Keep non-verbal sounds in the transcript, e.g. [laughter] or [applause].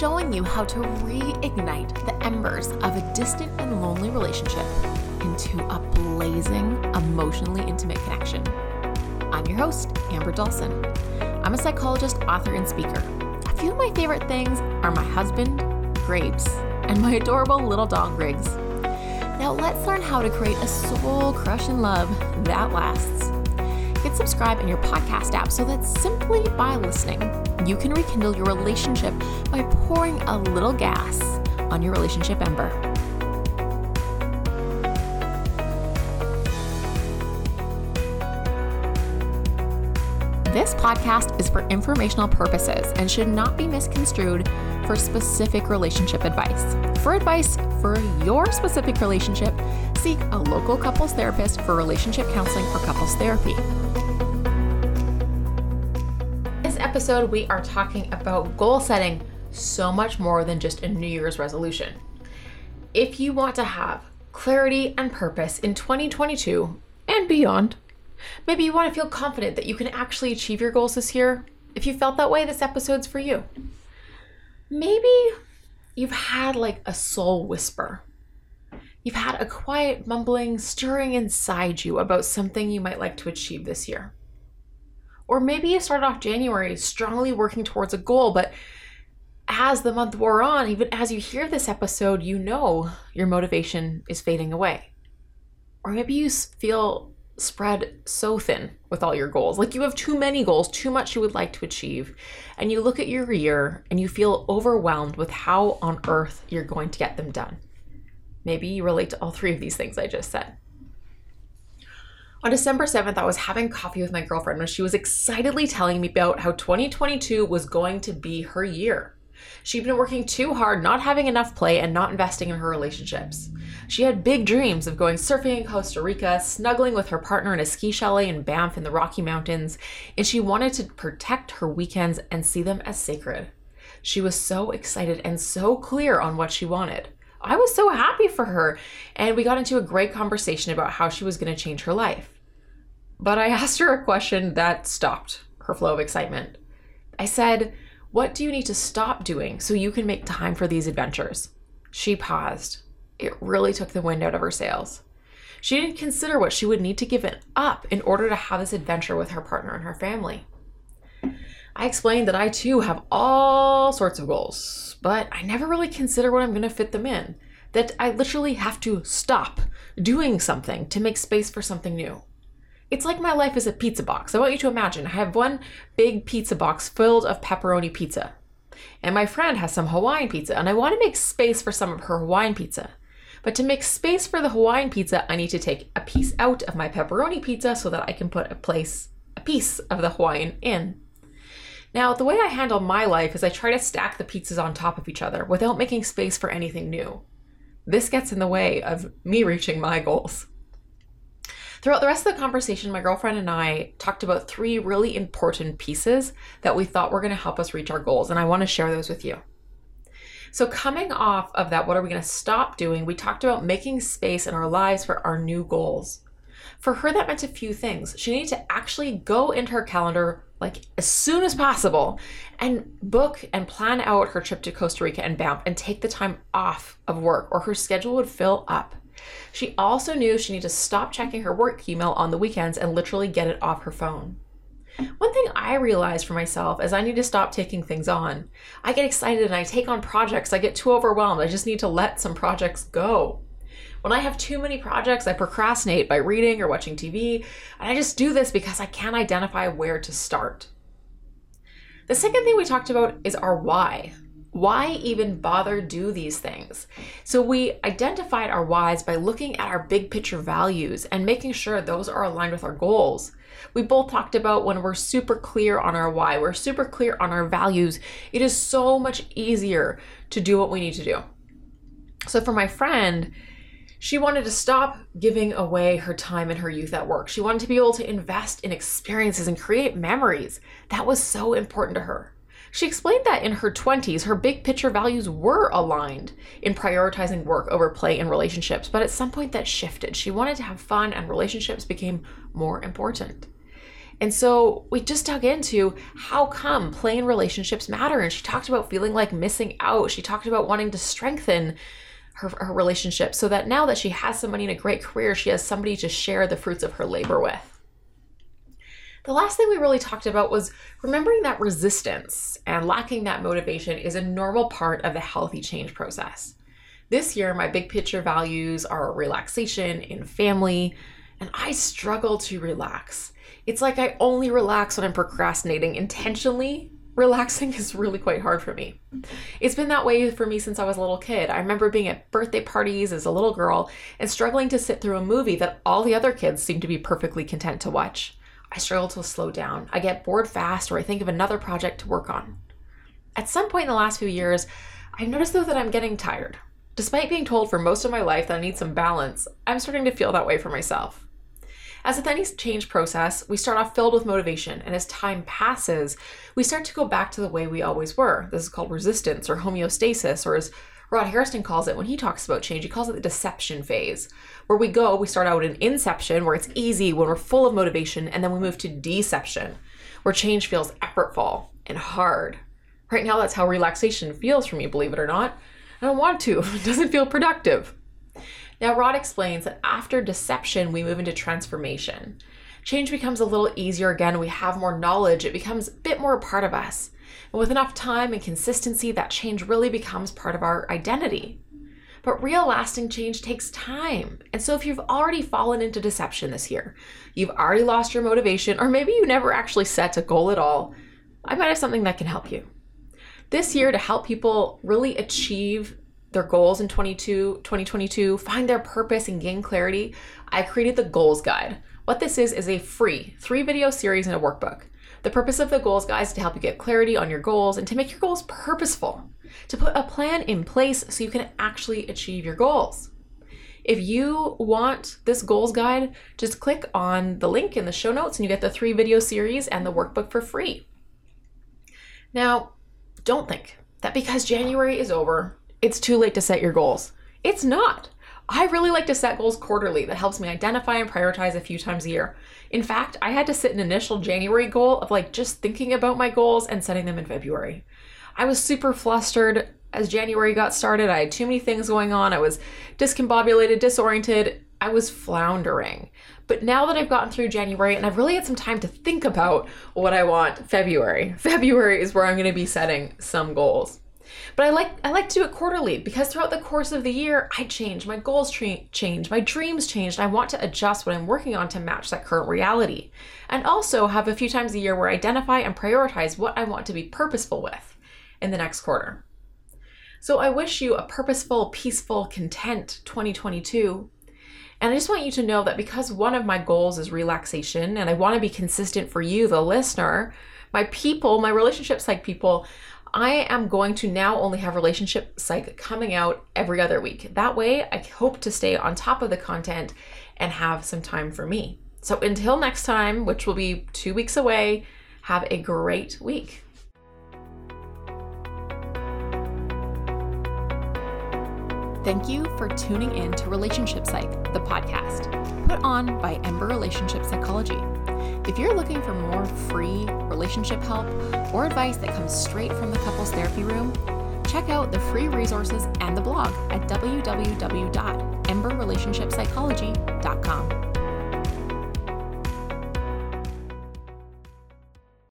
showing you how to reignite the embers of a distant and lonely relationship into a blazing, emotionally intimate connection. I'm your host, Amber Dawson. I'm a psychologist, author, and speaker. A few of my favorite things are my husband, grapes, and my adorable little dog, Riggs. Now let's learn how to create a soul crushing love that lasts. Hit subscribe in your podcast app so that simply by listening, you can rekindle your relationship by pouring a little gas on your relationship ember. This podcast is for informational purposes and should not be misconstrued for specific relationship advice. For advice for your specific relationship, seek a local couples therapist for relationship counseling or couples therapy. Episode, we are talking about goal setting so much more than just a New Year's resolution. If you want to have clarity and purpose in 2022 and beyond, Maybe you want to feel confident that you can actually achieve your goals this year. If you felt that way, this episode's for you. Maybe you've had like a soul whisper. You've had a quiet mumbling stirring inside you about something you might like to achieve this year. Or maybe you started off January strongly working towards a goal, but as the month wore on, even as you hear this episode, you know your motivation is fading away. Or maybe you feel spread so thin with all your goals. Like you have too many goals, too much you would like to achieve. And you look at your year and you feel overwhelmed with how on earth you're going to get them done. Maybe you relate to all three of these things I just said. On December 7th, I was having coffee with my girlfriend when she was excitedly telling me about how 2022 was going to be her year. She'd been working too hard, not having enough play, and not investing in her relationships. She had big dreams of going surfing in Costa Rica, snuggling with her partner in a ski chalet in Banff in the Rocky Mountains, and she wanted to protect her weekends and see them as sacred. She was so excited and so clear on what she wanted. I was so happy for her, and we got into a great conversation about how she was going to change her life. But I [laughs] asked her a question that stopped her flow of excitement. I said, What do you need to stop doing so you can make time for these adventures? She paused it really took the wind out of her sails. She didn't consider what she would need to give it up in order to have this adventure with her partner and her family. I explained that I too have all sorts of goals, but I never really consider what I'm going to fit them in. That I literally have to stop doing something to make space for something new. It's like my life is a pizza box. I want you to imagine I have one big pizza box filled of pepperoni pizza. And my friend has some Hawaiian pizza, and I want to make space for some of her Hawaiian pizza. But to make space for the Hawaiian pizza, I need to take a piece out of my pepperoni pizza so that I can put a place, a piece of the Hawaiian in. Now, the way I handle my life is I try to stack the pizzas on top of each other without making space for anything new. This gets in the way of me reaching my goals. Throughout the rest of the conversation, my girlfriend and I talked about three really important pieces that we thought were going to help us reach our goals, and I want to share those with you. So, coming off of that, what are we going to stop doing? We talked about making space in our lives for our new goals. For her, that meant a few things. She needed to actually go into her calendar like as soon as possible and book and plan out her trip to Costa Rica and Banff and take the time off of work or her schedule would fill up. She also knew she needed to stop checking her work email on the weekends and literally get it off her phone. One thing I realized for myself is I need to stop taking things on. I get excited and I take on projects. I get too overwhelmed. I just need to let some projects go. When I have too many projects, I procrastinate by reading or watching TV, and I just do this because I can't identify where to start. The second thing we talked about is our why. Why even bother do these things? So we identified our whys by looking at our big picture values and making sure those are aligned with our goals. We both talked about when we're super clear on our why, we're super clear on our values, it is so much easier to do what we need to do. So for my friend, she wanted to stop giving away her time and her youth at work. She wanted to be able to invest in experiences and create memories. That was so important to her. She explained that in her 20s, her big picture values were aligned in prioritizing work over play and relationships, but at some point that shifted. She wanted to have fun, and relationships became more important. And so we just dug into how come play in relationships matter. And she talked about feeling like missing out. She talked about wanting to strengthen her, her relationship so that now that she has somebody in a great career, she has somebody to share the fruits of her labor with. The last thing we really talked about was remembering that resistance and lacking that motivation is a normal part of the healthy change process. This year, my big picture values are relaxation in family, and I struggle to relax. It's like I only relax when I'm procrastinating intentionally. Relaxing [laughs] is really quite hard for me. It's been that way for me since I was a little kid. I remember being at birthday parties as a little girl and struggling to sit through a movie that all the other kids seemed to be perfectly content to watch. I struggle to slow down. I get bored fast or I think of another project to work on. At some point in the last few years, I've noticed though that I'm getting tired. Despite being told for most of my life that I need some balance, I'm starting to feel that way for myself. As with any change process, we start off filled with motivation, and as time passes, we start to go back to the way we always were. This is called resistance or homeostasis, or as Rod Harrison calls it when he talks about change, he calls it the deception phase, where we go, we start out in inception, where it's easy, when we're full of motivation, and then we move to deception, where change feels effortful and hard. Right now, that's how relaxation feels for me, believe it or not. I don't want to, [laughs] it doesn't feel productive. Now, Rod explains that after deception, we move into transformation. Change becomes a little easier again. We have more knowledge. It becomes a bit more a part of us. And with enough time and consistency, that change really becomes part of our identity. But real lasting change takes time. And so if you've already fallen into deception this year, you've already lost your motivation, or maybe you never actually set a goal at all, I might have something that can help you. This year, to help people really achieve their goals in 22, 2022, find their purpose and gain clarity, I created the Goals Guide. What this is is a free three video series and a workbook. The purpose of the Goals Guide is to help you get clarity on your goals and to make your goals purposeful, to put a plan in place so you can actually achieve your goals. If you want this goals guide, just click on the link in the show notes and you get the three video series and the workbook for free. Now, don't think that because January is over, it's too late to set your goals. It's not. I really like to set goals quarterly that helps me identify and prioritize a few times a year. In fact, I had to set an initial January goal of like just thinking about my goals and setting them in February. I was super flustered as January got started. I had too many things going on. I was discombobulated, disoriented. I was floundering. But now that I've gotten through January and I've really had some time to think about what I want February, [laughs] February is where I'm going to be setting some goals. But I like I like to do it quarterly because throughout the course of the year, I change, my goals tra- change, my dreams change, and I want to adjust what I'm working on to match that current reality. And also have a few times a year where I identify and prioritize what I want to be purposeful with in the next quarter. So I wish you a purposeful, peaceful, content 2022. And I just want you to know that because one of my goals is relaxation and I want to be consistent for you, the listener, my people, my relationship psych people, I am going to now only have relationship psych coming out every other week. That way, I hope to stay on top of the content and have some time for me. So until next time, which will be two weeks away, have a great week. Thank you for tuning in to Relationship Psych, the podcast, put on by Ember Relationship Psychology. If you're looking for more free relationship help or advice that comes straight from the couples therapy room, check out the free resources and the blog at www.emberrelationshipsychology.com.